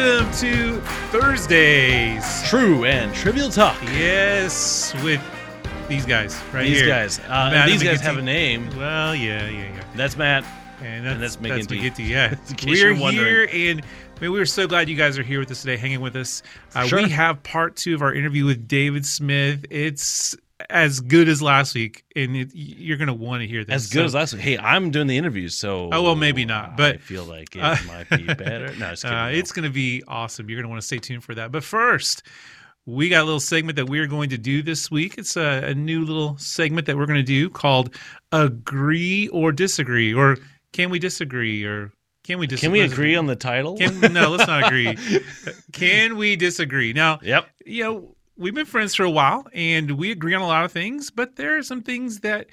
welcome to Thursdays. True and trivial talk. Yes, with these guys right These here. guys. Uh, Matt and these and guys have a name. Well, yeah, yeah, yeah. That's Matt. And that's, And that's that's McGinty. McGinty, yeah. We're here, and man, we are so glad you guys are here with us today, hanging with us. Uh, Sure. We have part two of our interview with David Smith. It's as good as last week, and it, you're going to want to hear this. As good So- as last week. Hey, I'm doing the interviews, so. Oh, well, maybe not, but- I feel like it Uh, might be better. No, just kidding. Uh, no. it's going to be awesome. You're going to want to stay tuned for that. But first, we got a little segment that we're going to do this week. It's a, a new little segment that we're going to do called Agree or Disagree, or Can We Disagree, or Can We Disagree? Can we agree on the title? Can, no, let's not agree. Can we disagree? Now, yep. you know, we've been friends for a while and we agree on a lot of things, but there are some things that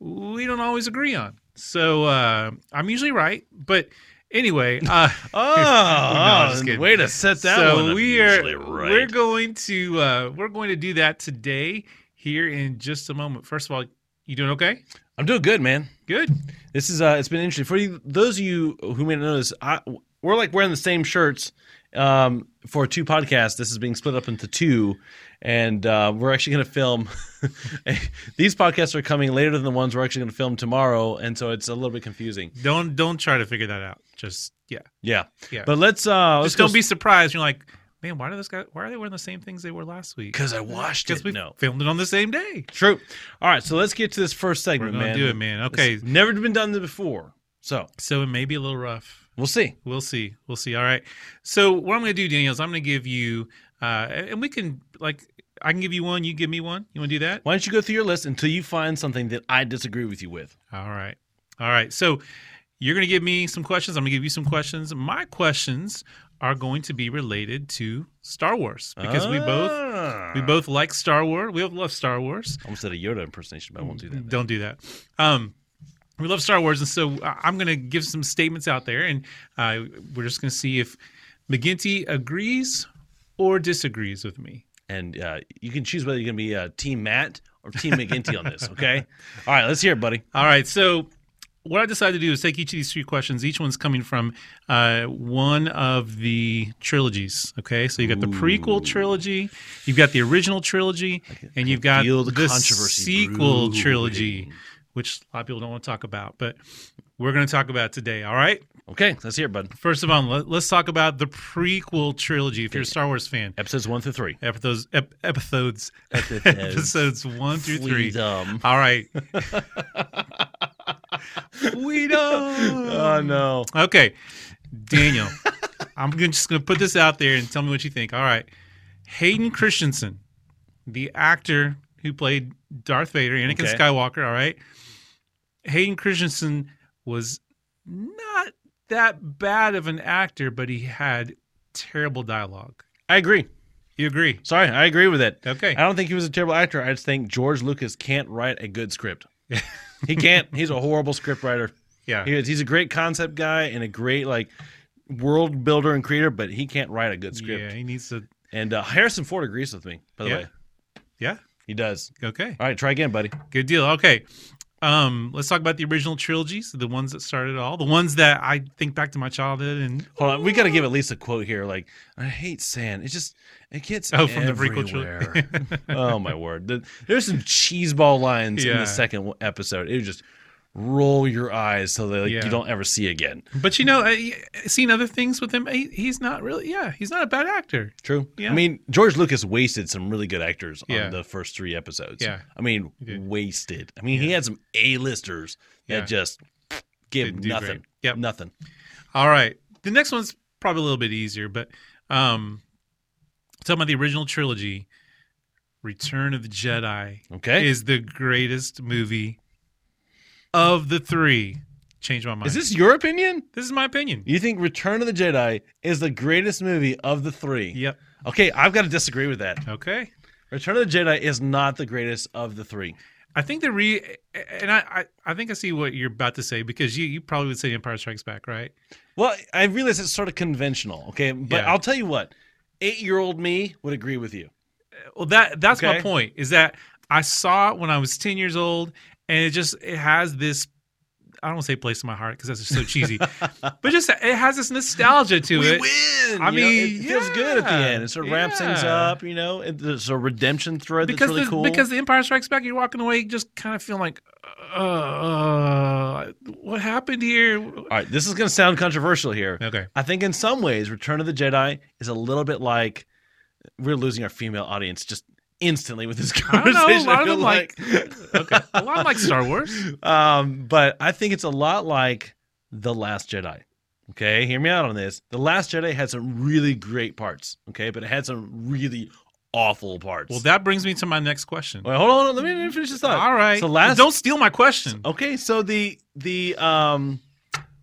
we don't always agree on. So uh, I'm usually right, but anyway, uh, Oh, kidding. way to set that so we are right. we're going to uh, we're going to do that today here in just a moment. First of all, you doing okay? I'm doing good, man. Good. This is uh, it's been interesting for you. Those of you who may not know this, I, we're like wearing the same shirts um, for two podcasts. This is being split up into two, and uh, we're actually going to film. these podcasts are coming later than the ones we're actually going to film tomorrow, and so it's a little bit confusing. Don't don't try to figure that out. Just yeah, Yeah, yeah. but let's uh, let's just don't be surprised. You're like, man, why are those guys? Why are they wearing the same things they were last week? because I watched Because it. we No, filmed it on the same day. true. All right, so let's get to this first segment, We're gonna man. do it, man. Okay, It's never been done before, so so it may be a little rough. We'll see. We'll see. We'll see. All right. So what I'm going to do, Daniel, is I'm going to give you, uh, and we can like, I can give you one. You give me one. You want to do that? Why don't you go through your list until you find something that I disagree with you with? All right. All right. So you're going to give me some questions. I'm going to give you some questions. My questions are going to be related to Star Wars because we both Ah. we both like Star Wars. We both love Star Wars. I almost did a Yoda impersonation, but I won't do that. Don't do that. Um, we love Star Wars, and so I- I'm going to give some statements out there, and uh, we're just going to see if McGinty agrees or disagrees with me. And uh, you can choose whether you're going to be uh, Team Matt or Team McGinty on this. Okay. All right, let's hear it, buddy. All right. So, what I decided to do is take each of these three questions. Each one's coming from uh, one of the trilogies. Okay. So, you got the prequel trilogy, you've got the original trilogy, and you've got the the controversy sequel brewing. trilogy, which a lot of people don't want to talk about, but we're going to talk about today. All right. Okay, let's hear it, bud. First of all, let, let's talk about the prequel trilogy. If you're a Star Wars fan, Episodes one through three. episodes, ep, episodes, Episodes. episodes one through three. Freedom. All right. Freedom. Oh no. Okay, Daniel, I'm just going to put this out there and tell me what you think. All right, Hayden Christensen, the actor who played Darth Vader, Anakin Okay. Skywalker. All right, Hayden Christensen was not that bad of an actor, but he had terrible dialogue. I agree. You agree? Sorry, I agree with it. Okay. I don't think he was a terrible actor. I just think George Lucas can't write a good script. he can't. He's a horrible script writer. Yeah. He is. He's a great concept guy and a great like world builder and creator, but he can't write a good script. Yeah. He needs to. And uh, Harrison Ford agrees with me. By the Yeah. way, Yeah. He does. Okay. All right, try again, buddy. Good deal. Okay. Um, let's talk about the original trilogies, the ones that started it all, the ones that I think back to my childhood and Hold on, we got to give at least a quote here. Like, I hate sand. It just it gets Oh, from the prequel trilogy. oh my word! The- there's some cheeseball lines in the second episode. It would just roll your eyes so that like, Yeah. you don't ever see again. but you know, I, seen other things with him. He, he's not really, yeah, he's not a bad actor. True. Yeah. I mean, George Lucas wasted some really good actors Yeah. on the first three episodes. Yeah. I mean, wasted. I mean, he had some A-listers Yeah. that just give Didn't nothing. Yep. Nothing. All right. The next one's probably a little bit easier, but um, talking about the original trilogy, Return of the Jedi Okay. is the greatest movie of the three. Change my mind. Is this your opinion? This is my opinion. You think Return of the Jedi is the greatest movie of the three? Yep. Okay, I've got to disagree with that. Okay. Return of the Jedi is not the greatest of the three. I think the re and I, I I think I see what you're about to say because you you probably would say Empire Strikes Back, right? Well, I realize it's sort of conventional, okay? But Yeah. I'll tell you what, eight year old me would agree with you. Well, that that's my point. Is that I saw it when I was ten years old, and it just it has this I don't want to say place in my heart because that's just so cheesy, but just it has this nostalgia to we it. win. I you know, mean, it feels good at the end. It sort of wraps things up. You know, and there's a redemption thread because that's really the, cool. because the Empire Strikes Back, you're walking away just kind of feeling like, uh, what happened here? all right, this is going to sound controversial here. Okay, I think in some ways, Return of the Jedi is a little bit like we're losing our female audience just instantly with this I don't know. conversation. A lot of feel them like, okay, a lot like Star Wars. um, but I think it's a lot like The Last Jedi. Okay, hear me out on this. The Last Jedi had some really great parts. Okay, but it had some really awful parts. Well, that brings me to my next question. Wait, hold on. Let me, let me finish this thought. All right, So last. don't steal my question. Okay, so the the um,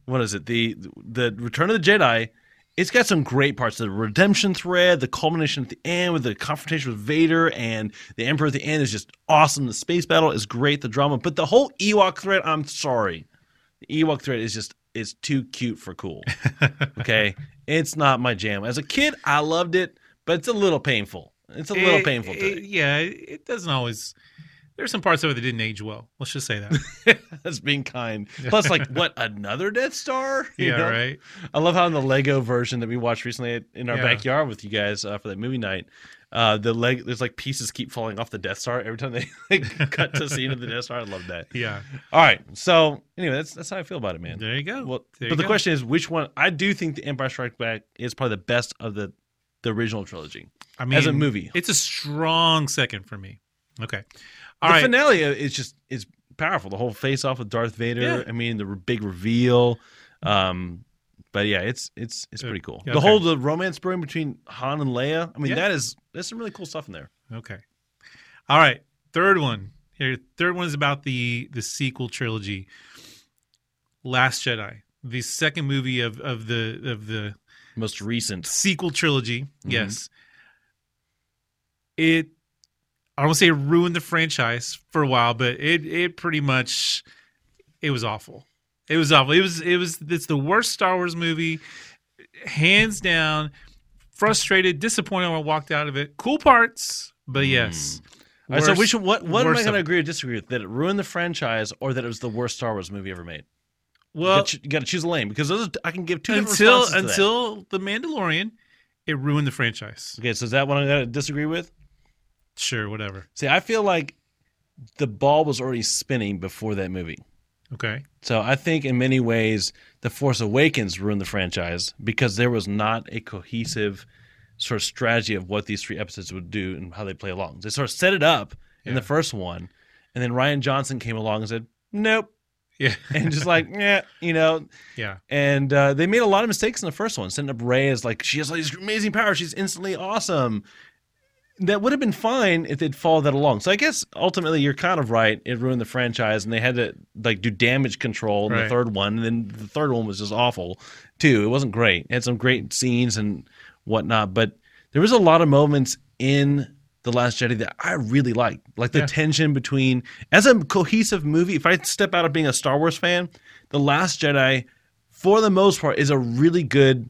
what is it? The the Return of the Jedi. It's got some great parts. The redemption thread, the culmination at the end with the confrontation with Vader and the Emperor at the end is just awesome. The space battle is great. The drama, but the whole Ewok thread. I'm sorry, the Ewok thread is just is too cute for cool. Okay, it's not my jam. As a kid, I loved it, but it's a little painful. It's a little It- painful to it- yeah, it doesn't always. There's some parts of it that didn't age well. Let's just say that. That's being kind. Plus, like, what another Death Star? You yeah, know? right. I love how in the Lego version that we watched recently in our Yeah. backyard with you guys uh, for that movie night, uh, the leg there's like pieces keep falling off the Death Star every time they like, cut to a scene of the Death Star. I love that. Yeah, All right, so anyway, that's that's how I feel about it, man. there you go. Well, There but the go. question is, which one? I do think the Empire Strikes Back is probably the best of the the original trilogy I mean, as a movie. it's a strong second for me. Okay, the right. finale is just is powerful. The whole face off with Darth Vader. Yeah. I mean, the big reveal. Um, but yeah, it's it's it's pretty cool. yeah, the whole the romance brewing between Han and Leia. I mean, Yeah. that is there's some really cool stuff in there. Okay. All right. Third one. Here, third one is about the the sequel trilogy. Last Jedi, the second movie of of the of the Most recent. sequel trilogy. Mm-hmm. Yes. It I don't want to say it ruined the franchise for a while, but it it pretty much it was awful. It was awful. It was it was it's the worst Star Wars movie, hands down. Frustrated, disappointed when I walked out of it. Cool parts, but hmm. yes. All right, so Worst- which what what am I going to agree or disagree with? That it ruined the franchise, or that it was the worst Star Wars movie ever made? Well, you got to choose a lane because those are, I can give two different until responses to that. until the Mandalorian, it ruined the franchise. Okay, so is that what I'm going to disagree with? Sure, whatever. See, I feel like the ball was already spinning before that movie. Okay. So I think in many ways, The Force Awakens ruined the franchise because there was not a cohesive sort of strategy of what these three episodes would do and how they play along. They sort of set it up in the first one, and then Rian Johnson came along and said, "Nope," Yeah. and just like, yeah, you know. yeah. And uh, they made a lot of mistakes in the first one, setting up Rey as like she has all these amazing powers, she's instantly awesome. That would have been fine if they'd followed that along. So I guess ultimately you're kind of right. It ruined the franchise, and they had to like do damage control in the third one. And then the third one was just awful too. It wasn't great. It had some great scenes and whatnot, but there was a lot of moments in the Last Jedi that I really liked, like the Yeah. tension between as a cohesive movie. If I step out of being a Star Wars fan, the Last Jedi, for the most part, is a really good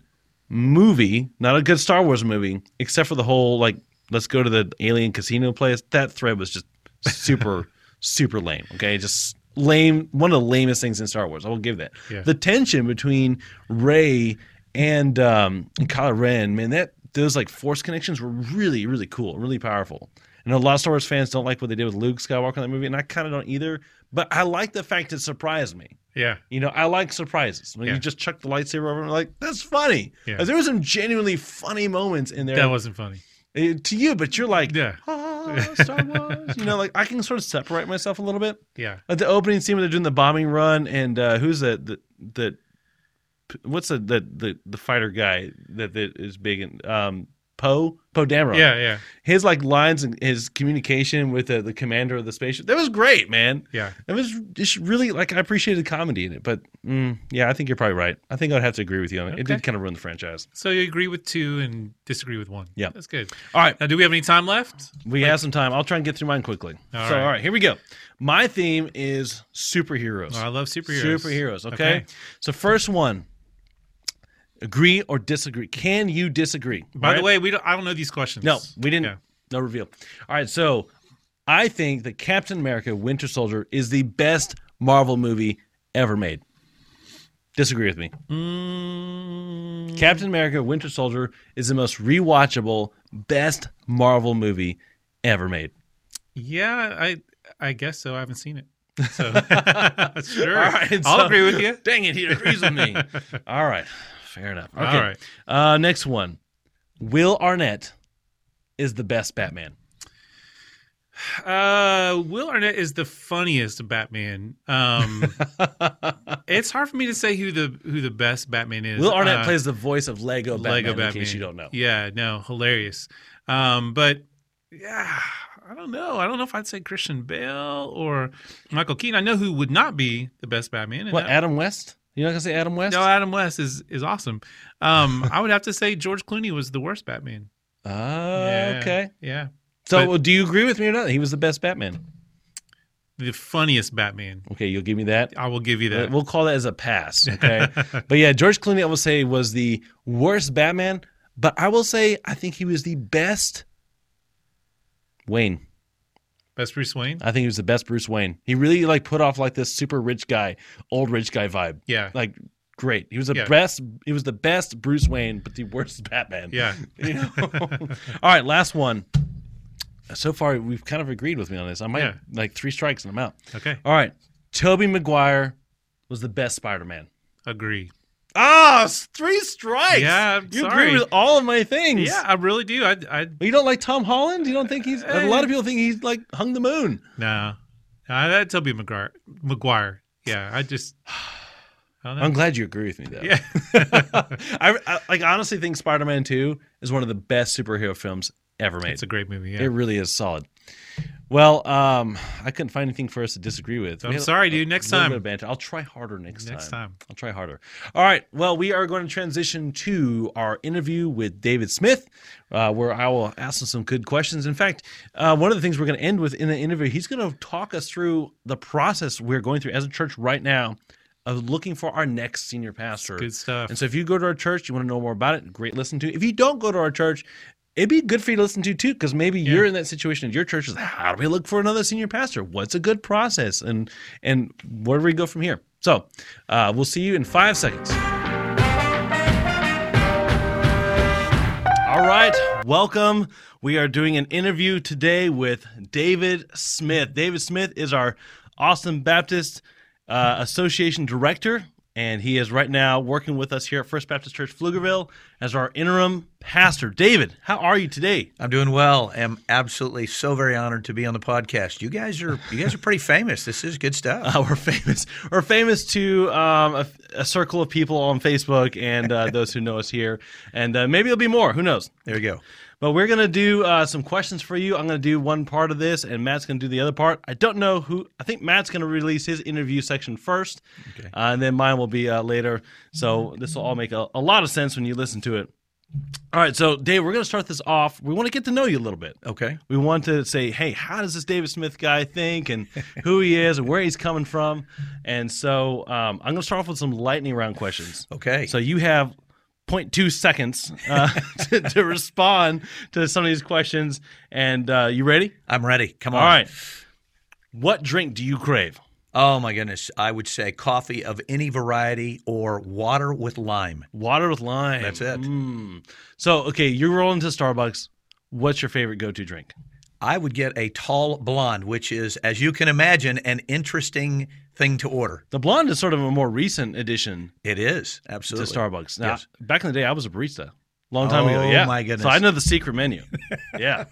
movie, not a good Star Wars movie, except for the whole like let's go to the alien casino place. That thread was just super, super lame. Okay, just lame. One of the lamest things in Star Wars. I will give that. Yeah. The tension between Rey and um, Kylo Ren, man, that those like force connections were really, really cool, really powerful. And a lot of Star Wars fans don't like what they did with Luke Skywalker in that movie, and I kind of don't either. But I like the fact it surprised me. Yeah. You know, I like surprises. When Yeah. you just chuck the lightsaber over and like, that's funny. Yeah. There were some genuinely funny moments in there That wasn't funny. Uh, to you, but you're like, Yeah. ah, Star Wars. you know, like I can sort of separate myself a little bit. Yeah. Like the opening scene where they're doing the bombing run, and uh, who's the the the what's the the the, the fighter guy that, that is big in um Poe Poe Dameron. Yeah. Yeah. his like lines and his communication with the, the commander of the spaceship that was great, man. Yeah. It was just really like I appreciated the comedy in it, but mm, yeah, I think you're probably right. I think I'd have to agree with you on it. It did kind of ruin the franchise. So you agree with two and disagree with one. Yeah. That's good. All right, Now, do we have any time left? we have some time. I'll try and get through mine quickly. All so, right. all right, here we go. My theme is superheroes. Oh, I love superheroes. Superheroes. Okay? So, first one. Agree or disagree? Can you disagree? By All the way, we don't, I don't know these questions. No, we didn't. Yeah. No reveal. All right, so I think that Captain America: Winter Soldier is the best Marvel movie ever made. Disagree with me. Mm, Captain America: Winter Soldier is the most rewatchable, best Marvel movie ever made. yeah, I I guess so. I haven't seen it. So sure, All right, I'll so- agree with you. Dang it, he agrees with me. All right, fair enough. Okay. All right. Uh, next one. Will Arnett is the best Batman. Uh, Will Arnett is the funniest Batman. Um, it's hard for me to say who the who the best Batman is. Will Arnett Uh, plays the voice of Lego Batman. Lego in case you don't know. Yeah, no, hilarious. Um, but yeah, I don't know. I don't know if I'd say Christian Bale or Michael Keaton. I know who would not be the best Batman. What that- Adam West? You're not gonna say Adam West? no, Adam West is is awesome. Um, I would have to say George Clooney was the worst Batman. Ah, Yeah, okay. Yeah. So, But- do you agree with me or not? He was the best Batman. The funniest Batman. Okay, you'll give me that. I will give you that. We'll call that as a pass. Okay, but yeah, George Clooney, I will say, was the worst Batman. But I will say, I think he was the best Wayne. Best Bruce Wayne. I think he was the best Bruce Wayne. He really like put off like this super rich guy, old rich guy vibe. Yeah. Like great. He was the Yeah. best. He was the best Bruce Wayne, but the worst Batman. Yeah. You know? All right, last one. So far, we've kind of agreed with me on this. I might Yeah. like three strikes and I'm out. Okay. All right, Tobey Maguire was the best Spider-Man. Agree. Ah, three strikes. Yeah, I'm you sorry. agree with all of my things. Yeah, I really do. I I you don't like Tom Holland? You don't think he's? A lot of people think he's like hung the moon. no. No, that Tobey Maguire. Maguire. Yeah, I just. I. I'm glad you agree with me though. Yeah. I, I like honestly think Spider-Man 2 is one of the best superhero films ever made. It's a great movie. Yeah. It really is solid. Well, um, I couldn't find anything for us to disagree with. I'm had a- sorry, dude. Next time. of banter. I'll try harder next, Next time. time. I'll try harder. All right. Well, we are going to transition to our interview with David Smith, uh, where I will ask him some good questions. In fact, uh, one of the things we're going to end with in the interview, he's going to talk us through the process we're going through as a church right now of looking for our next senior pastor. Good stuff. And so if you go to our church, you want to know more about it, great listen to. If you don't go to our church, it'd be good for you to listen to too, because maybe you're in that situation at your church. Is how do we look for another senior pastor? What's a good process? And and where do we go from here? So uh, we'll see you in five seconds. All right, welcome. We are doing an interview today with David Smith. David Smith is our Austin Baptist uh, Association director, and he is right now working with us here at First Baptist Church Pflugerville as our interim pastor. David, how are you today? I'm doing well. I'm absolutely so very honored to be on the podcast. You guys are you guys are pretty famous. This is good stuff. Uh, we're famous. We're famous to um, a, a circle of people on Facebook and uh, those who know us here, and uh, maybe it'll be more. Who knows? There you go. But we're going to do uh, some questions for you. I'm going to do one part of this, and Matt's going to do the other part. I don't know who. I think Matt's going to release his interview section first, Okay. uh, and then mine will be uh, later. So this will all make a, a lot of sense when you listen to it. All right, so Dave, we're going to start this off. We want to get to know you a little bit. Okay. We want to say, hey, how does this David Smith guy think, and who he is, and where he's coming from. And so um, I'm going to start off with some lightning round questions. Okay. So you have 0.2 seconds uh, to, to respond to some of these questions. And uh, you ready? I'm ready. Come on. All right. What drink do you crave? Oh my goodness. I would say coffee of any variety or water with lime. Water with lime. That's it. Mm. So, okay, you're rolling to Starbucks. What's your favorite go to drink? I would get a tall blonde, which is, as you can imagine, an interesting thing to order. The blonde is sort of a more recent addition It is absolutely to Starbucks. Now, Yes. back in the day, I was a barista. Long time ago, Oh, yeah. my goodness. So I know the secret menu. yeah.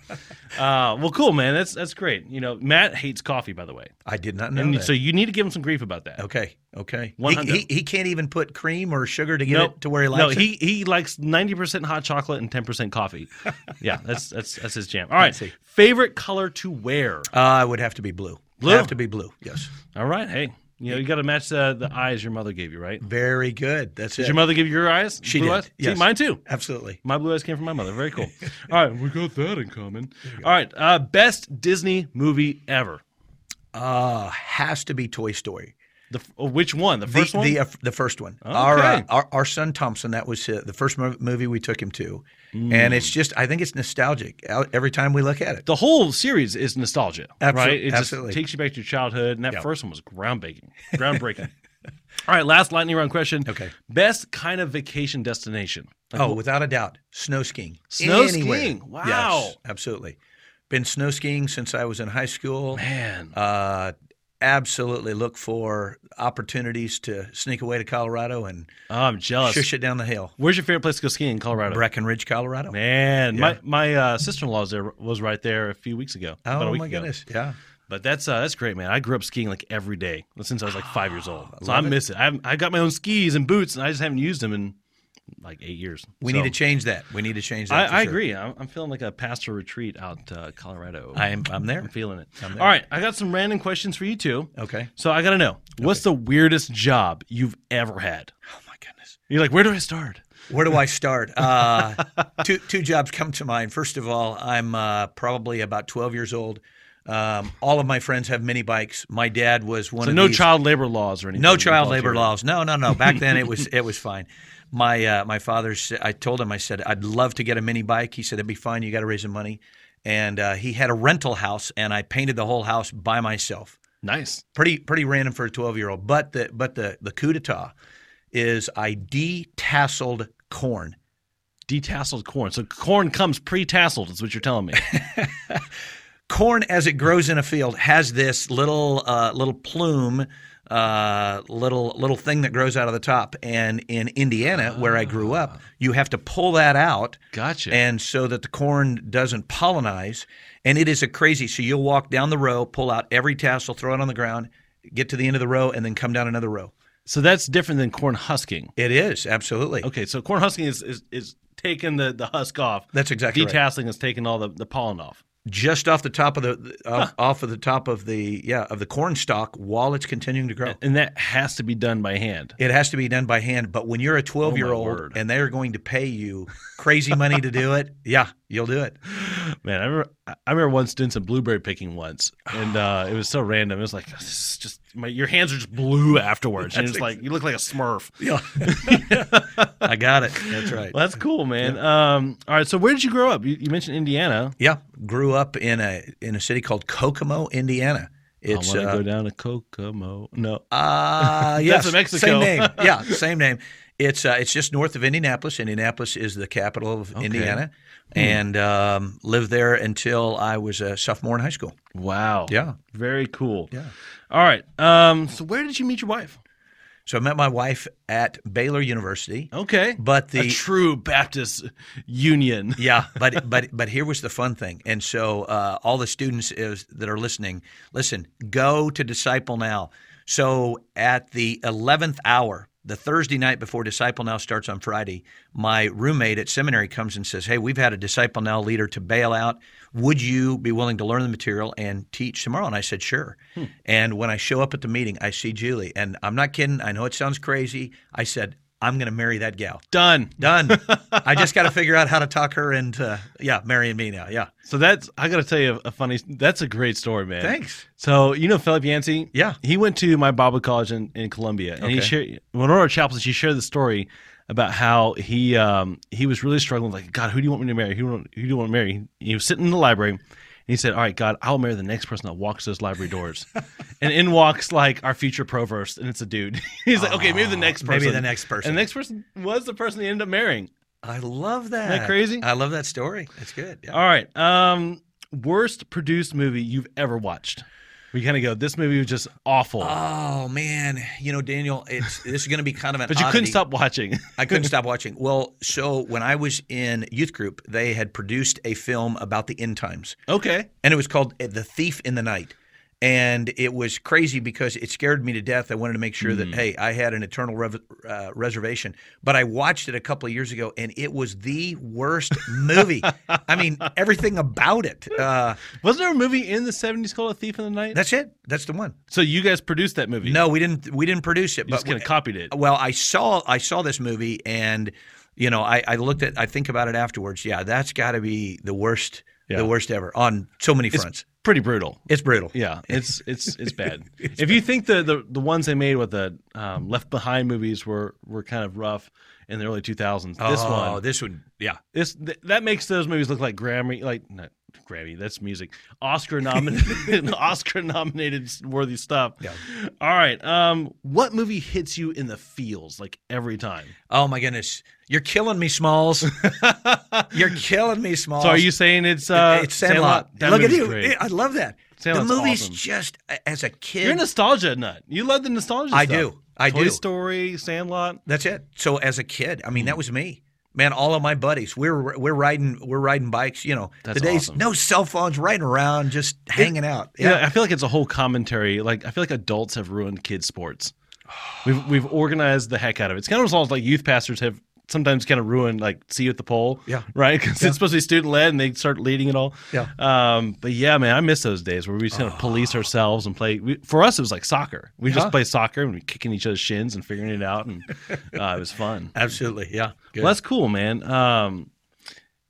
Uh, well, cool, man. That's that's great. You know, Matt hates coffee, by the way, I did not know and that. so you need to give him some grief about that. okay. Okay. One He, hundred. he, he can't even put cream or sugar to get Nope. it to where he likes no, it. he he likes ninety percent hot chocolate and ten percent coffee. yeah, that's that's that's his jam. All right, see. favorite color to wear. Uh, I would have to be blue. Blue? Have to be blue. Yes. All right, hey, you know you got to match the the eyes your mother gave you, right? Very good. That's Did it. your mother give you your eyes? She Blue did, Eyes? See, yes. mine too. Absolutely. My blue eyes came from my mother. Very cool. All right, we got that in common. All right, uh, best Disney movie ever. Uh, has to be Toy Story. The oh, which one? The The first one. the, uh, the first one. Our, uh, our our son Thompson. That was the first movie we took him to, and it's just I think it's nostalgic uh, every time we look at it. the whole series is nostalgia, right? It absolutely. just takes you back to your childhood, and that Yeah. first one was groundbreaking. Groundbreaking. All right, last lightning round question. Okay. Best kind of vacation destination. Like, Oh, without a doubt, snow skiing. Snow Anywhere. skiing. Wow. Yes, absolutely. Been snow skiing since I was in high school. man. Uh, absolutely look for opportunities to sneak away to Colorado and Oh, I'm jealous. shush it down the hill. Where's your favorite place to go skiing in Colorado? Breckenridge, Colorado. Man, Yeah. my my uh, sister in law was there was right there a few weeks ago. Oh my ago. goodness! Yeah, But that's uh, that's great, man. I grew up skiing like every day since I was like five years old, so I love it. miss it. I I got my own skis and boots, and I just haven't used them in like eight years. we So, need to change that. We need to change that. I, I sure. agree. I'm, I'm feeling like a pastor retreat out uh, Colorado. I'm I'm there. I'm feeling it. I'm. All right, I got some random questions for you too. Okay. So I got to know what's the weirdest job you've ever had? Oh my goodness. You're like, where do I start? Where do I start? Uh, two two jobs come to mind. First of all, I'm uh, probably about 12 years old. Um, all of my friends have mini bikes. My dad was one of these So of no these. child labor laws or anything. No child labor laws. No, no, no. Back then it was it was fine. My uh, my father. sa- I told him. I said I'd love to get a mini bike. He said it'd be fine. You got to raise the money. And uh, he had a rental house, and I painted the whole house by myself. Nice. Pretty pretty random for a twelve year old. But the but the the coup d'état is I detasseled corn. Detasseled corn. So corn comes pre-tasseled. Is what you're telling me. corn as it grows in a field has this little uh, little plume uh, little little thing that grows out of the top and in indiana where i grew up you have to pull that out Gotcha. and so that the corn doesn't pollinize and it is a crazy so you'll walk down the row pull out every tassel throw it on the ground get to the end of the row and then come down another row so that's different than corn husking. it is absolutely Okay, so corn husking is is, is taking the, the husk off. that's exactly right. Detasseling is taking all the, the pollen off. Just off the top of the off, off of the top of the yeah of the corn stalk while it's continuing to grow And that has to be done by hand. It has to be done by hand. But when you're a 12 year old word. and they're going to pay you crazy money to do it, yeah, you'll do it. Man, I remember I remember once doing some blueberry picking once, and uh, it was so random. It was like this is just my, your hands are just blue afterwards. and it's like you look like a Smurf. Yeah. I got it. That's right. Well, that's cool, man. Um, all right, so where did you grow up? You, you mentioned Indiana. Yeah, grew up in a in a city called Kokomo, Indiana. It's I want to uh, go down to Kokomo. No, uh yes, in Mexico. Same name. Yeah, same name. It's uh, it's just north of Indianapolis. Indianapolis is the capital of Indiana, Hmm. and um, lived there until I was a sophomore in high school. wow. Yeah. very cool. Yeah. All right. Um, so where did you meet your wife? So I met my wife at Baylor University, Okay, but the a true Baptist union. yeah, but but but here was the fun thing, and so uh, all the students is, that are listening, listen, go to Disciple Now. So at the eleventh hour, the Thursday night before Disciple Now starts on Friday, my roommate at seminary comes and says, "Hey, we've had a Disciple Now leader to bail out. Would you be willing to learn the material and teach tomorrow?" And I said, "Sure." Hmm. And when I show up at the meeting, I see Julie, and I'm not kidding. I know it sounds crazy. I said, "I'm going to marry that gal." Done. Done. I just got to figure out how to talk her into yeah, marrying me now. Yeah. So that's I got to tell you a funny. That's a great story, man. Thanks. So you know Philip Yancey? Yeah. He went to my Bible college in, in Columbia, and he Okay. shared one of our chaplains. He shared the story about how he um, he was really struggling. Like, God, who do you want me to marry? Who, do- who do you want to marry? He was sitting in the library, he said, "All right, God, I'll marry the next person that walks those library doors." and in walks like our future provost, and it's a dude. He's like, "Okay, maybe the next person." maybe the next person. And the next person was the person he ended up marrying. I love that. that crazy? I love that story. That's good. Yeah. All right. Um, worst produced movie you've ever watched? We kind of go. This movie was just awful, Oh man, you know Daniel, it's this is going to be kind of an. but you couldn't stop watching. I couldn't stop watching. Well, so when I was in youth group, they had produced a film about the end times, okay. and it was called eh, "The Thief in the Night." And it was crazy because it scared me to death. I wanted to make sure Hmm. that hey, I had an eternal rev- uh, reservation. But I watched it a couple of years ago, and it was the worst movie. I mean, everything about it. Uh, Wasn't there a movie in the '70s called A Thief in the Night? that's it. That's the one. so you guys produced that movie? No, we didn't. We didn't produce it. you just but kind of copied it. Well, I saw I saw this movie, and you know, I, I looked at I think about it afterwards. Yeah, that's got to be the worst, Yeah. the worst ever on so many fronts. Pretty brutal. It's brutal. Yeah, it's it's it's bad. if you think the, the the ones they made with the um, Left Behind movies were were kind of rough in the early 2000s, this oh, one this would, yeah, this th- that makes those movies look like Grammy like not Grammy. That's music. Oscar nominated, Oscar nominated worthy stuff. Yeah. All right. Um, what movie hits you in the feels like every time? Oh my goodness, you're killing me, Smalls. you're killing me, Smalls. So are you saying it's uh, it's Sandlot. That Look at you. Great. I love that. Sandlot's the movie's awesome. just as a kid. You're a nostalgia nut. You love the nostalgia. I stuff. do. I Toy do. Story, Sandlot. That's it. So as a kid, I Hmm. mean, that was me. Man, all of my buddies, we're we're riding we're riding bikes. You know, That's the days awesome. no cell phones, riding around, just hanging out. Yeah. I feel like it's a whole commentary. Like I feel like adults have ruined kids' sports. We've we've organized the heck out of it. It's kind of almost like youth pastors have sometimes kind of ruin like see you at the pole. Yeah. Right? Because it's supposed to be student led and they start leading it all. Yeah. Um, but yeah, man, I miss those days where we just kind of police ourselves and play. We, for us, it was like soccer. We Yeah. just play soccer and we kicking each other's shins and figuring it out, and uh, it was fun. absolutely. Yeah. Well, that's cool, man. Um,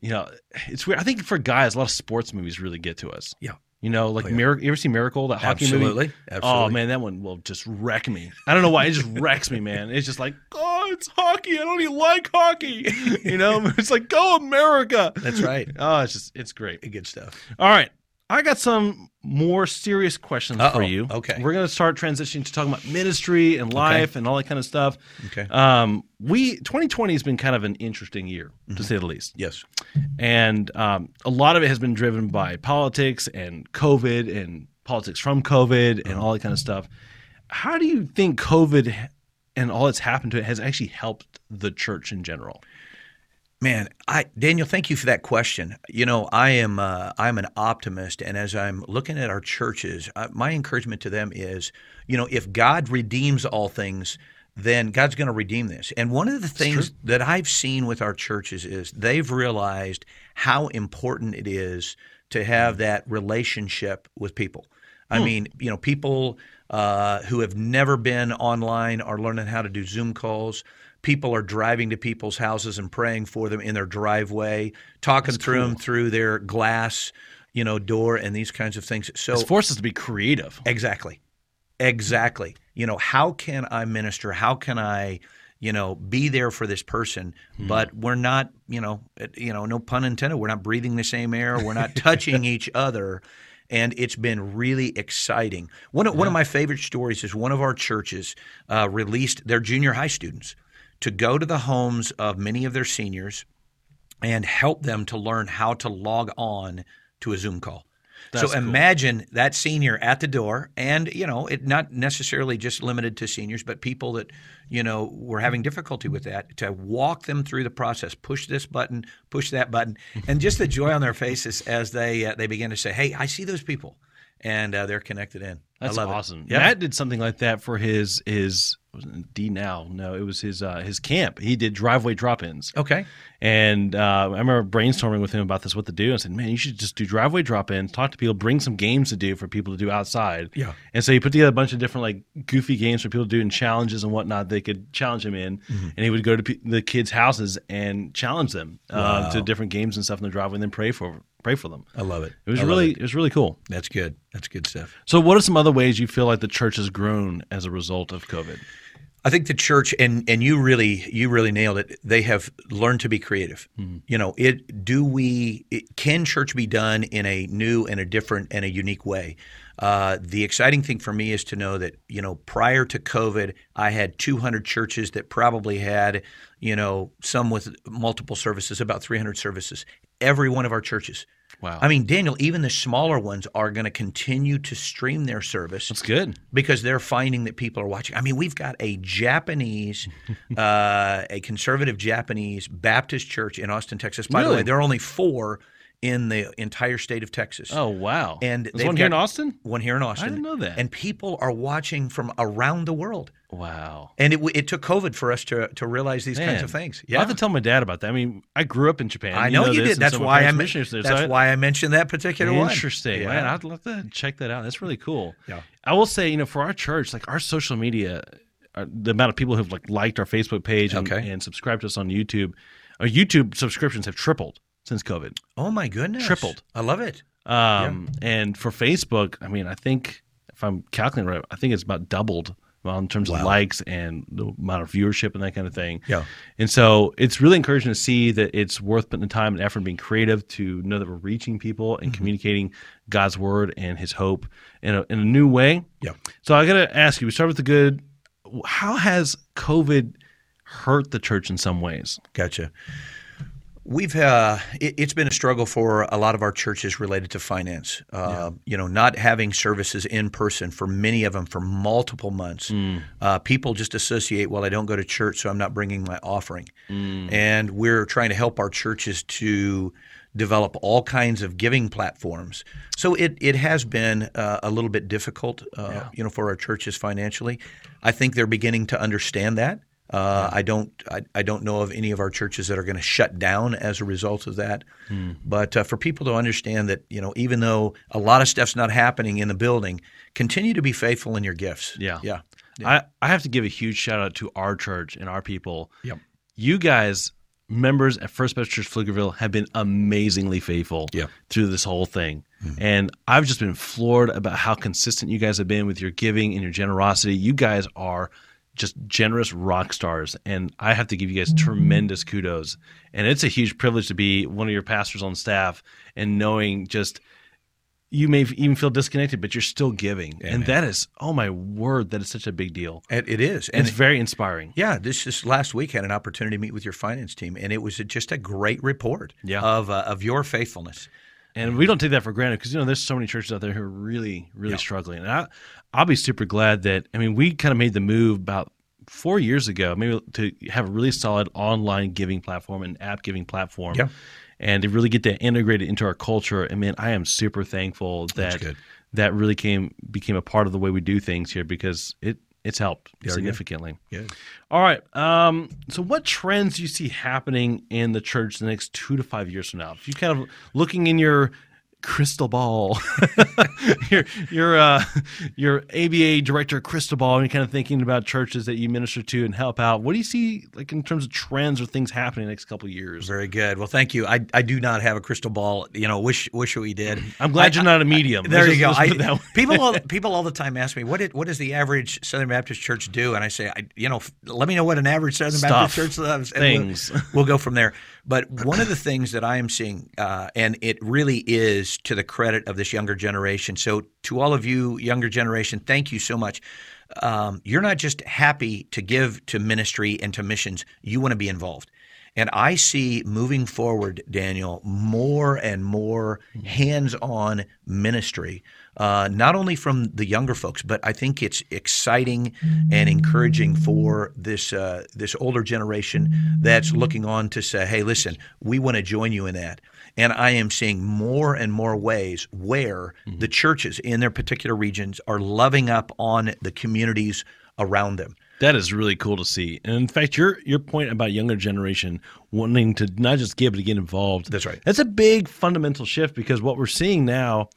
you know, it's weird. I think for guys, a lot of sports movies really get to us. Yeah. You know, like Oh, yeah. Miracle. You ever see Miracle, that hockey Absolutely. movie? Absolutely. Oh man, that one will just wreck me. I don't know why it just wrecks me, man. It's just like, oh, it's hockey. I don't even like hockey. You know, it's like, go America. That's right. Oh, it's just, it's great. Good stuff. All right. I got some more serious questions Uh-oh. for you. Okay. We're going to start transitioning to talking about ministry and life and all that kind of stuff. Okay. Um, we 2020 has been kind of an interesting year, to say the least, Yes. and um, a lot of it has been driven by politics and COVID and politics from COVID and all that kind of stuff. How do you think COVID and all that's happened to it has actually helped the church in general? Man, I Daniel, thank you for that question. You know, I am uh, I'm an optimist, and as I'm looking at our churches, uh, my encouragement to them is, you know, if God redeems all things, then God's going to redeem this. And one of the things that I've seen with our churches is they've realized how important it is to have that relationship with people. I mean, you know, people uh, who have never been online are learning how to do Zoom calls. People are driving to people's houses and praying for them in their driveway, talking through them through their glass, you know, door and these kinds of things. So It's forced us to be creative. Exactly. Exactly. You know, how can I minister? How can I, you know, be there for this person? But we're not, you know, you know, no pun intended. We're not breathing the same air. We're not touching each other. And it's been really exciting. One of, one of my favorite stories is one of our churches uh, released their junior high students to go to the homes of many of their seniors and help them to learn how to log on to a Zoom call. That's so cool. imagine that senior at the door, and you know, it not necessarily just limited to seniors, but people that you know were having difficulty with that. To walk them through the process, push this button, push that button, and just the joy on their faces as they uh, they begin to say, "Hey, I see those people," and uh, they're connected in. That's I love awesome. It. Yeah, Matt did something like that for his his wasn't D now. No, it was his uh, his camp. He did driveway drop-ins. okay. And uh, I remember brainstorming with him about this, what to do. I said, "Man, you should just do driveway drop-ins. Talk to people, bring some games to do for people to do outside." Yeah. And so he put together a bunch of different like goofy games for people to do and challenges and whatnot. They could challenge him in, Mm-hmm. and he would go to pe- the kids' houses and challenge them uh, Wow. to different games and stuff in the driveway, and then pray for pray for them. I love it. It was really it. it was really cool. that's good. That's good stuff. So, what are some other ways you feel like the church has grown as a result of COVID? I think the church and and you really you really nailed it. They have learned to be creative. You know, it do we it, can church be done in a new and a different and a unique way. Uh, the exciting thing for me is to know that you know prior to COVID, I had 200 churches that probably had you know some with multiple services, about 300 services. Every one of our churches. Wow. I mean, Daniel, even the smaller ones are going to continue to stream their service That's good. because they're finding that people are watching. I mean, we've got a Japanese, uh, a conservative Japanese Baptist church in Austin, Texas. By the way, there are only four in the entire state of Texas. Oh wow! And there's one here in Austin. One here in Austin. I didn't know that. And people are watching from around the world. Wow. And it, it took COVID for us to, to realize these kinds of things. Yeah, I have to tell my dad about that. I mean, I grew up in Japan. I know you, this, did. That's why I parents men- missionaries so that's I- why I mentioned that particular one. Interesting, Yeah. man. I'd love to check that out. That's really cool. Yeah. I will say, you know, for our church, like our social media, uh, the amount of people who've like liked our Facebook page and, Okay. and subscribed to us on YouTube, our YouTube subscriptions have tripled since COVID. Oh my goodness. Tripled. I love it. Um, And for Facebook, I mean, I think if I'm calculating right, I think it's about doubled well, in terms of likes and the amount of viewership and that kind of thing. Yeah. And so it's really encouraging to see that it's worth putting the time and effort and being creative to know that we're reaching people and communicating God's word and his hope in a, in a new way. Yeah. So I got to ask you, we start with the good. How has COVID hurt the church in some ways? Gotcha. We've uh, it, it's been a struggle for a lot of our churches related to finance. Uh, You know, not having services in person for many of them for multiple months. Uh, people just associate, well, I don't go to church, so I'm not bringing my offering. And we're trying to help our churches to develop all kinds of giving platforms. So it it has been uh, a little bit difficult, uh, you know, for our churches financially. I think they're beginning to understand that. Uh, I don't. I, I don't know of any of our churches that are going to shut down as a result of that. Hmm. But uh, for people to understand that, you know, even though a lot of stuff's not happening in the building, continue to be faithful in your gifts. Yeah. yeah, I, I have to give a huge shout out to our church and our people. Yep. You guys, members at First Baptist Church Pflugerville, have been amazingly faithful Yeah. through this whole thing. And I've just been floored about how consistent you guys have been with your giving and your generosity. You guys are just generous rock stars. And I have to give you guys tremendous kudos. And it's a huge privilege to be one of your pastors on staff and knowing just you may even feel disconnected, but you're still giving. and that is, oh my word, that is such a big deal. It, it is, And and it's very inspiring. yeah. This just last week had an opportunity to meet with your finance team, and it was just a great report Yeah. of uh, of your faithfulness. And we don't take that for granted because you know there's so many churches out there who are really, really struggling. And I, I'll be super glad that I mean we kind of made the move about four years ago, maybe to have a really solid online giving platform and app giving platform. Yeah. And to really get that integrated into our culture. And man, I am super thankful that that really came became a part of the way we do things here because it it's helped Yeah, significantly. Good. All right. Um, so, what trends do you see happening in the church the next two to five years from now? If you kind of looking in your crystal ball, your your uh, your ABA director crystal ball, and you're kind of thinking about churches that you minister to and help out. What do you see like in terms of trends or things happening in the next couple of years? Very good. Well, thank you. I, I do not have a crystal ball. You know, wish wish we did. I'm glad I- you're not a medium. There Let's you go. just- it I, people all people all the time ask me what did, what does the average Southern Baptist church do, and I say, I, you know, f- let me know what an average Southern Stuff. Baptist church does, and Things. We'll, we'll go from there. But one of the things that I am seeing, uh, and it really is to the credit of this younger generation. So to all of you younger generation, thank you so much. Um, you're not just happy to give to ministry and to missions; you want to be involved. And I see moving forward, Daniel, more and more hands on ministry, uh, not only from the younger folks, but I think it's exciting and encouraging for this, uh, this older generation that's looking on to say, hey, listen, we want to join you in that. And I am seeing more and more ways where the churches in their particular regions are loving up on the communities around them. That is really cool to see. And in fact, your your point about younger generation wanting to not just give but to get involved. That's right. That's a big fundamental shift because what we're seeing now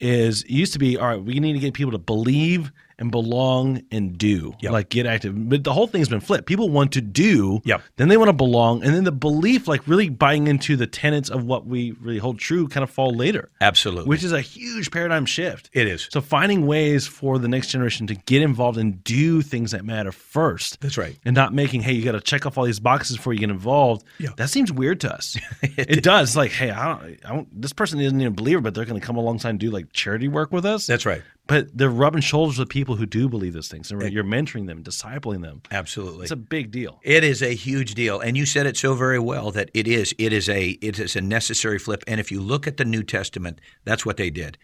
is it used to be all right, we need to get people to believe and belong and do. Yep. Like get active. But the whole thing's been flipped. People want to do, Yep. then they want to belong, and then the belief, like really buying into the tenets of what we really hold true, kind of fall later. Absolutely. Which is a huge paradigm shift. it is. So finding ways for the next generation to get involved and do things that matter first. That's right. And not making, hey, you got to check off all these boxes before you get involved. Yeah. That seems weird to us. it does. It's like, hey, I don't, I don't, this person isn't even a believer, but they're going to come alongside and do like charity work with us. That's right. But they're rubbing shoulders with people who do believe those things. And you're mentoring them, discipling them. Absolutely. It's a big deal. It is a huge deal, and you said it so very well that it is. It is a it is a necessary flip. And if you look at the New Testament, that's what they did.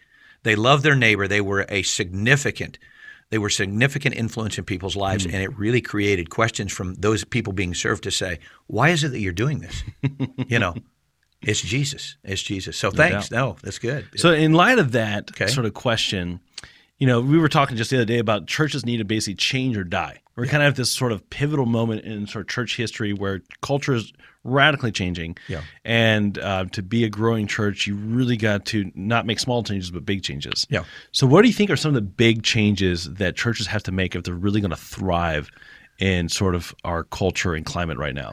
They loved their neighbor. They were a significant. They were significant influence in people's lives, mm. and it really created questions from those people being served to say, "Why is it that you're doing this?" you know, it's Jesus. It's Jesus. So thanks. No, that's good. So, in light of that Okay. sort of question, you know, we were talking just the other day about churches need to basically change or die. We're kind of at this sort of pivotal moment in sort of church history where culture is radically changing. Yeah. And uh, to be a growing church, you really got to not make small changes, but big changes. Yeah. So, what do you think are some of the big changes that churches have to make if they're really going to thrive in sort of our culture and climate right now?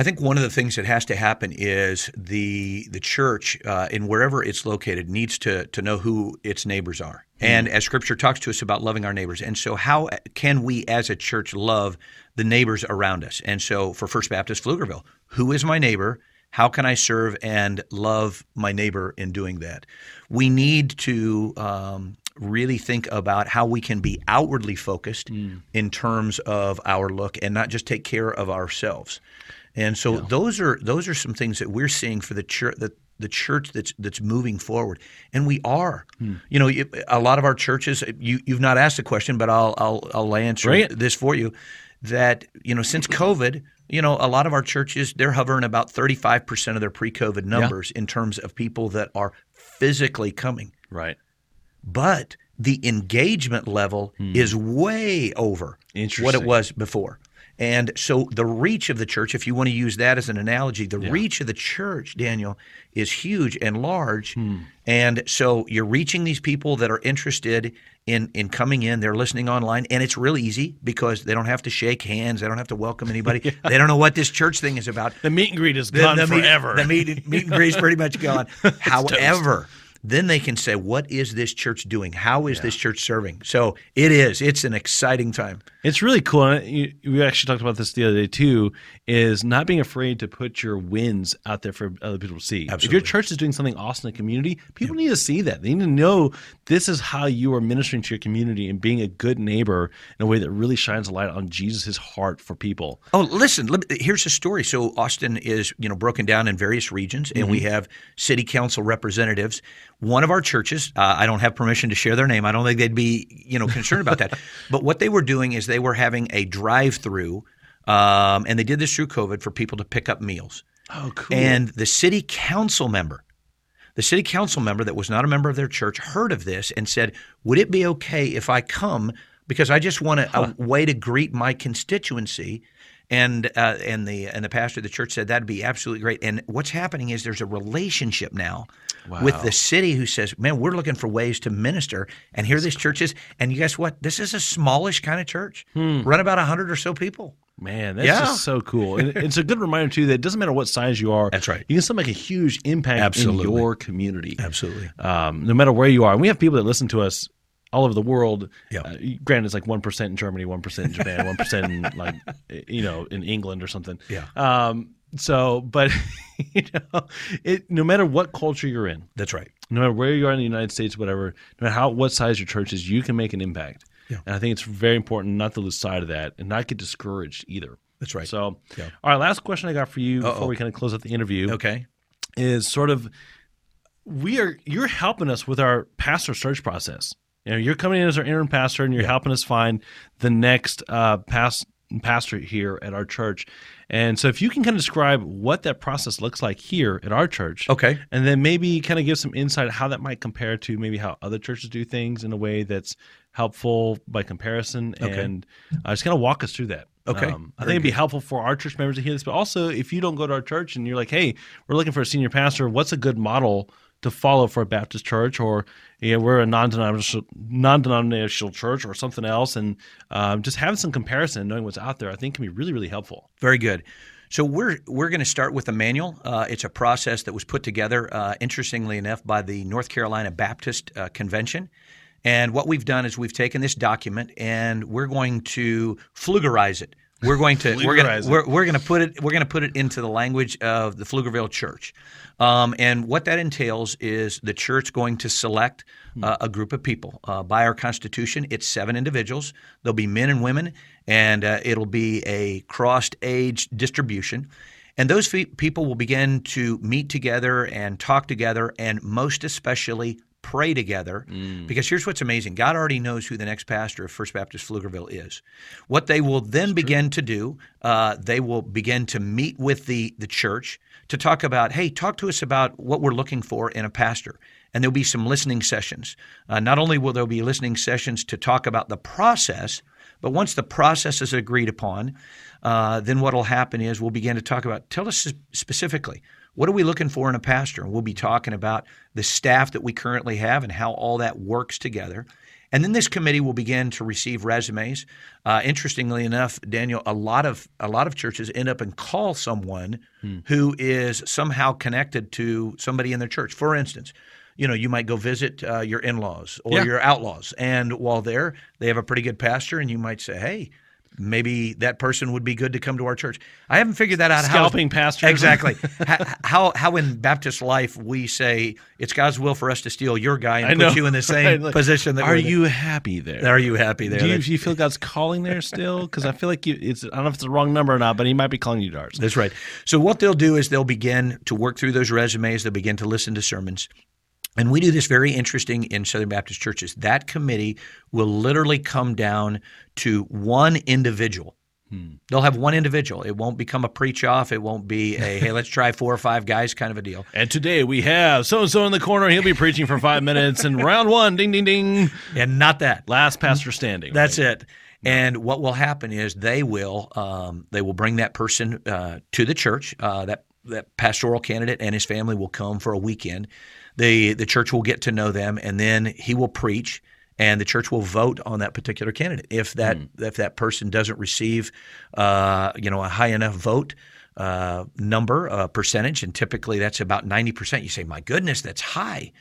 I think one of the things that has to happen is the the church, uh, in wherever it's located, needs to to know who its neighbors are. And as Scripture talks to us about loving our neighbors, and so how can we as a church love the neighbors around us? And so for First Baptist Pflugerville, who is my neighbor? How can I serve and love my neighbor in doing that? We need to um, really think about how we can be outwardly focused in terms of our look and not just take care of ourselves. And so those are those are some things that we're seeing for the church that the church that's that's moving forward, and we are. Hmm. You know, a lot of our churches. You you've not asked the question, but I'll I'll I'll answer this for you. That you know, since COVID, you know, a lot of our churches they're hovering about thirty five percent of their pre COVID numbers in terms of people that are physically coming Right. but the engagement level hmm. is way over what it was before. And so the reach of the church, if you want to use that as an analogy, the reach of the church, Daniel, is huge and large. Hmm. And so you're reaching these people that are interested in in coming in. They're listening online, and it's real easy because they don't have to shake hands. They don't have to welcome anybody. They don't know what this church thing is about. The meet and greet is The- gone the meet- forever. the meet, meet and greet is pretty much gone. However, then they can say, "What is this church doing? How is this church serving?" So it is. It's an exciting time. It's really cool. And you- we actually talked about this the other day too. Is not being afraid to put your wins out there for other people to see. If your church is doing something awesome in the community, people need to see that. They need to know this is how you are ministering to your community and being a good neighbor in a way that really shines a light on Jesus' heart for people. Oh, listen. let me- Here's the story. So Austin is, you know, broken down in various regions, and we have city council representatives. One of our churches, uh, I don't have permission to share their name. I don't think they'd be, you know, concerned about that. But what they were doing is they were having a drive-through, um, and they did this through COVID for people to pick up meals. Oh, cool. And the city council member, the city council member that was not a member of their church, heard of this and said, "Would it be okay if I come because I just want a, a way to greet my constituency?" And uh, and the and the pastor of the church said that'd be absolutely great. And what's happening is there's a relationship now with the city who says, "Man, we're looking for ways to minister." And here this church is. And you guess what? This is a smallish kind of church, run about hundred or so people. Man, that's Yeah. just so cool. And it's a good reminder too that it doesn't matter what size you are. That's right. You can still make a huge impact Absolutely. in your community. Absolutely. um, no matter where you are. And we have people that listen to us all over the world. Yeah. Uh, granted, it's like one percent in Germany, one percent in Japan, one percent in like you know in England or something. Yeah. Um. So, but you know, it no matter what culture you're in, That's right. no matter where you are in the United States, whatever, no matter how what size your church is, you can make an impact. Yeah. And I think it's very important not to lose sight of that and not get discouraged either. That's right. So, Yeah. all right, last question I got for you Uh-oh. before we kind of close out the interview Okay. is sort of we are you're helping us with our pastor search process. You know, you're coming in as our interim pastor and you're helping us find the next uh, past pastor here at our church. And so if you can kind of describe what that process looks like here at our church. Okay. And then maybe kind of give some insight how that might compare to maybe how other churches do things in a way that's helpful by comparison Okay. and uh, just kind of walk us through that. Okay. Um, I think it'd be helpful for our church members to hear this, but also if you don't go to our church and you're like, hey, we're looking for a senior pastor, what's a good model to follow for a Baptist church or you know, we're a non-denominational, church or something else and um, just having some comparison knowing what's out there I think can be really, really helpful. Very good. So we're we're going to start with a manual. Uh, it's a process that was put together, uh, interestingly enough, by the North Carolina Baptist uh, Convention. And what we've done is we've taken this document and we're going to Pflugerize it. We're going to we're going to we're, we're going to put it we're going to put it into the language of the Pflugerville Church. Um, and what that entails is the church going to select uh, a group of people. Uh, by our Constitution, it's seven individuals. There'll be men and women, and uh, it'll be a crossed age distribution. And those people will begin to meet together and talk together, and most especially pray together. Because here's what's amazing God already knows who the next pastor of First Baptist Pflugerville is. What they will then begin to do, uh, they will begin to meet with the, the church to talk about, hey, talk to us about what we're looking for in a pastor. And there'll be some listening sessions. Uh, not only will there be listening sessions to talk about the process, but once the process is agreed upon, uh, then what will happen is we'll begin to talk about, tell us specifically, what are we looking for in a pastor? And we'll be talking about the staff that we currently have and how all that works together. And then this committee will begin to receive resumes. Uh, interestingly enough, Daniel, a lot of a lot of churches end up and call someone who is somehow connected to somebody in their church. For instance, you know, you might go visit uh, your in-laws or Yeah. your outlaws, and while there, they have a pretty good pastor, and you might say, "Hey, maybe that person would be good to come to our church." I haven't figured that out. how- Scalping pastors. Exactly. how, how how in Baptist life we say it's God's will for us to steal your guy and I put know. you in the same Right, position. That Are we're in. you happy there? Are you happy there? Do you, do you feel God's calling there still? Because I feel like you, it's I don't know if it's the wrong number or not, but He might be calling you to ours. That's right. So what they'll do is they'll begin to work through those resumes. They'll begin to listen to sermons. And we do this very interesting in Southern Baptist churches. That committee will literally come down to one individual. They'll have one individual. It won't become a preach off. It won't be a hey, let's try four or five guys kind of a deal. And today we have so and so in the corner. He'll be preaching for five minutes. And round one, ding ding ding, And not that. last pastor standing. That's it. And what will happen is they will um, they will bring that person uh, to the church. Uh, that that pastoral candidate and his family will come for a weekend. The the church will get to know them, and then he will preach, and the church will vote on that particular candidate. If that if that person doesn't receive, uh, you know, a high enough vote. Uh, number, uh, percentage, and typically that's about ninety percent. You say, "My goodness, that's high."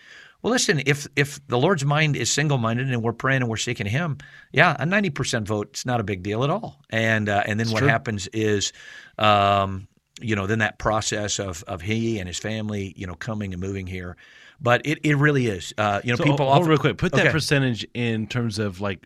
Well, listen, if if the Lord's mind is single minded and we're praying and we're seeking Him, yeah, a ninety percent vote it's not a big deal at all. And uh, and then what true. happens is, um, you know, then that process of of he and his family, you know, coming and moving here. But it, it really is. Uh, you know, So, people hold often real quick. Put that Okay. percentage in terms of like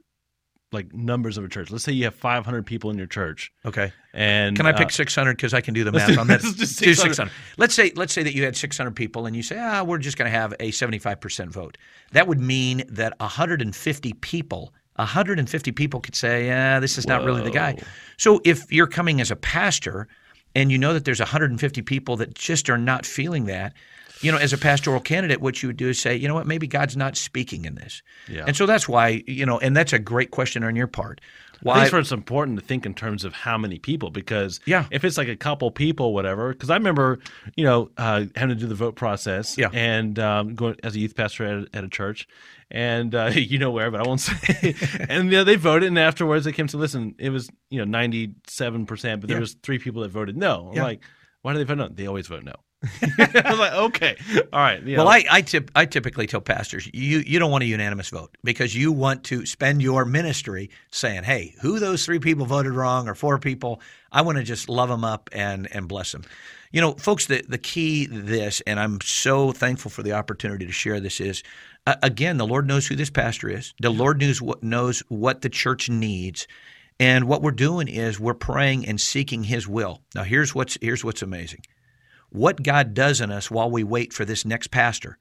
like numbers of a church. Let's say you have 500 people in your church, Okay. and Can I uh, pick 600 because I can do the math on that? just do 600. 600. Let's say let's say that you had 600 people and you say, ah, we're just going to have a 75% vote. That would mean that 150 people, 150 people could say, yeah, this is not really the guy. So if you're coming as a pastor and you know that there's 150 people that just are not feeling that, you know, as a pastoral candidate, what you would do is say, you know what, maybe God's not speaking in this. Yeah. And so that's why, you know, and that's a great question on your part. I Why? think it's where it's important to think in terms of how many people because Yeah. if it's like a couple people, whatever. Because I remember, you know, uh, having to do the vote process, Yeah. and um, going as a youth pastor at, a- at a church, and uh, you know where, but I won't say. and you know, they voted, and afterwards they came to listen. It was you know ninety seven percent, but there Yeah. was three people that voted no. I'm Yeah. like, why do they vote no? They always vote no. I was like, okay, all right. you Well. I I, tip, I typically tell pastors you you don't want a unanimous vote because you want to spend your ministry saying, "Hey, who those three people voted wrong or four people? I want to just love them up and and bless them." You know, folks, the the key to this, and I'm so thankful for the opportunity to share this is. Uh, again, the Lord knows who this pastor is. The Lord knows what knows what the church needs, and what we're doing is we're praying and seeking His will. Now, here's what's here's what's amazing what God does in us while we wait for this next pastor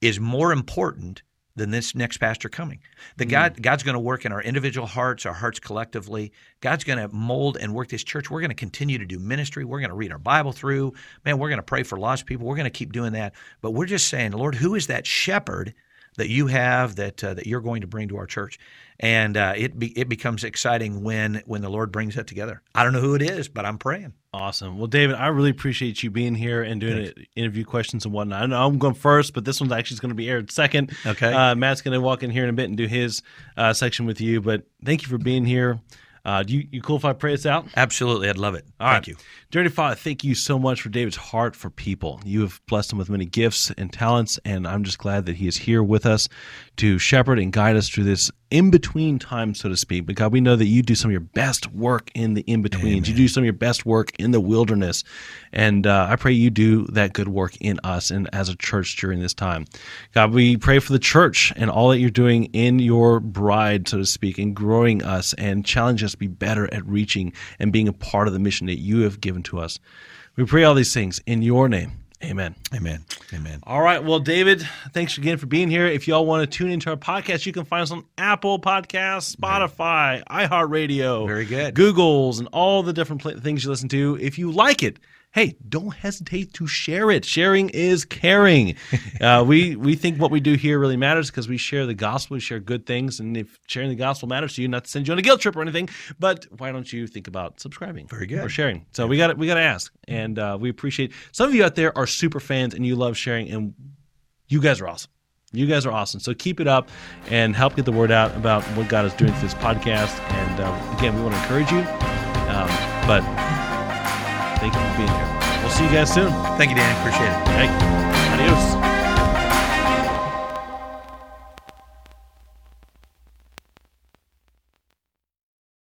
is more important than this next pastor coming. The hmm. God God's going to work in our individual hearts, our hearts collectively. God's going to mold and work this church. We're going to continue to do ministry. We're going to read our Bible through. Man, we're going to pray for lost people. We're going to keep doing that. But we're just saying, Lord, who is that shepherd that you have that uh, that you're going to bring to our church? And uh, it be, it becomes exciting when when the Lord brings that together. I don't know who it is, but I'm praying. Awesome. Well, David, I really appreciate you being here and doing interview questions and whatnot. I know I'm going first, but this one's actually going to be aired second. Okay. Uh, Matt's going to walk in here in a bit and do his uh, section with you. But thank you for being here. Uh, do you, you cool if I pray us out? Absolutely, I'd love it. All Thank right. you. Dear Father, thank you so much for David's heart for people. You have blessed him with many gifts and talents, and I'm just glad that he is here with us to shepherd and guide us through this in between time, so to speak. But God, we know that you do some of your best work in the in betweens. You do some of your best work in the wilderness. And uh, I pray you do that good work in us and as a church during this time. God, we pray for the church and all that you're doing in your bride, so to speak, and growing us and challenge us to be better at reaching and being a part of the mission that you have given to us. We pray all these things in your name. Amen. Amen. Amen. All right. Well, David, thanks again for being here. If y'all want to tune into our podcast, you can find us on Apple Podcasts, Spotify, iHeartRadio, Very good. Google's, and all the different pla- things you listen to. If you like it, hey, don't hesitate to share it. Sharing is caring. uh, we we think what we do here really matters because we share the gospel, we share good things, and if sharing the gospel matters to you, not to send you on a guilt trip or anything, but why don't you think about subscribing? Very good. Or sharing. So we got we got to ask, and uh, we appreciate. Some of you out there are super fans, and you love sharing, and you guys are awesome. You guys are awesome. So keep it up and help get the word out about what God is doing through this podcast. And um, again, we want to encourage you. Um, but thank you for being here. We'll see you guys soon. Thank you, Danny. Appreciate it. Hey, adios.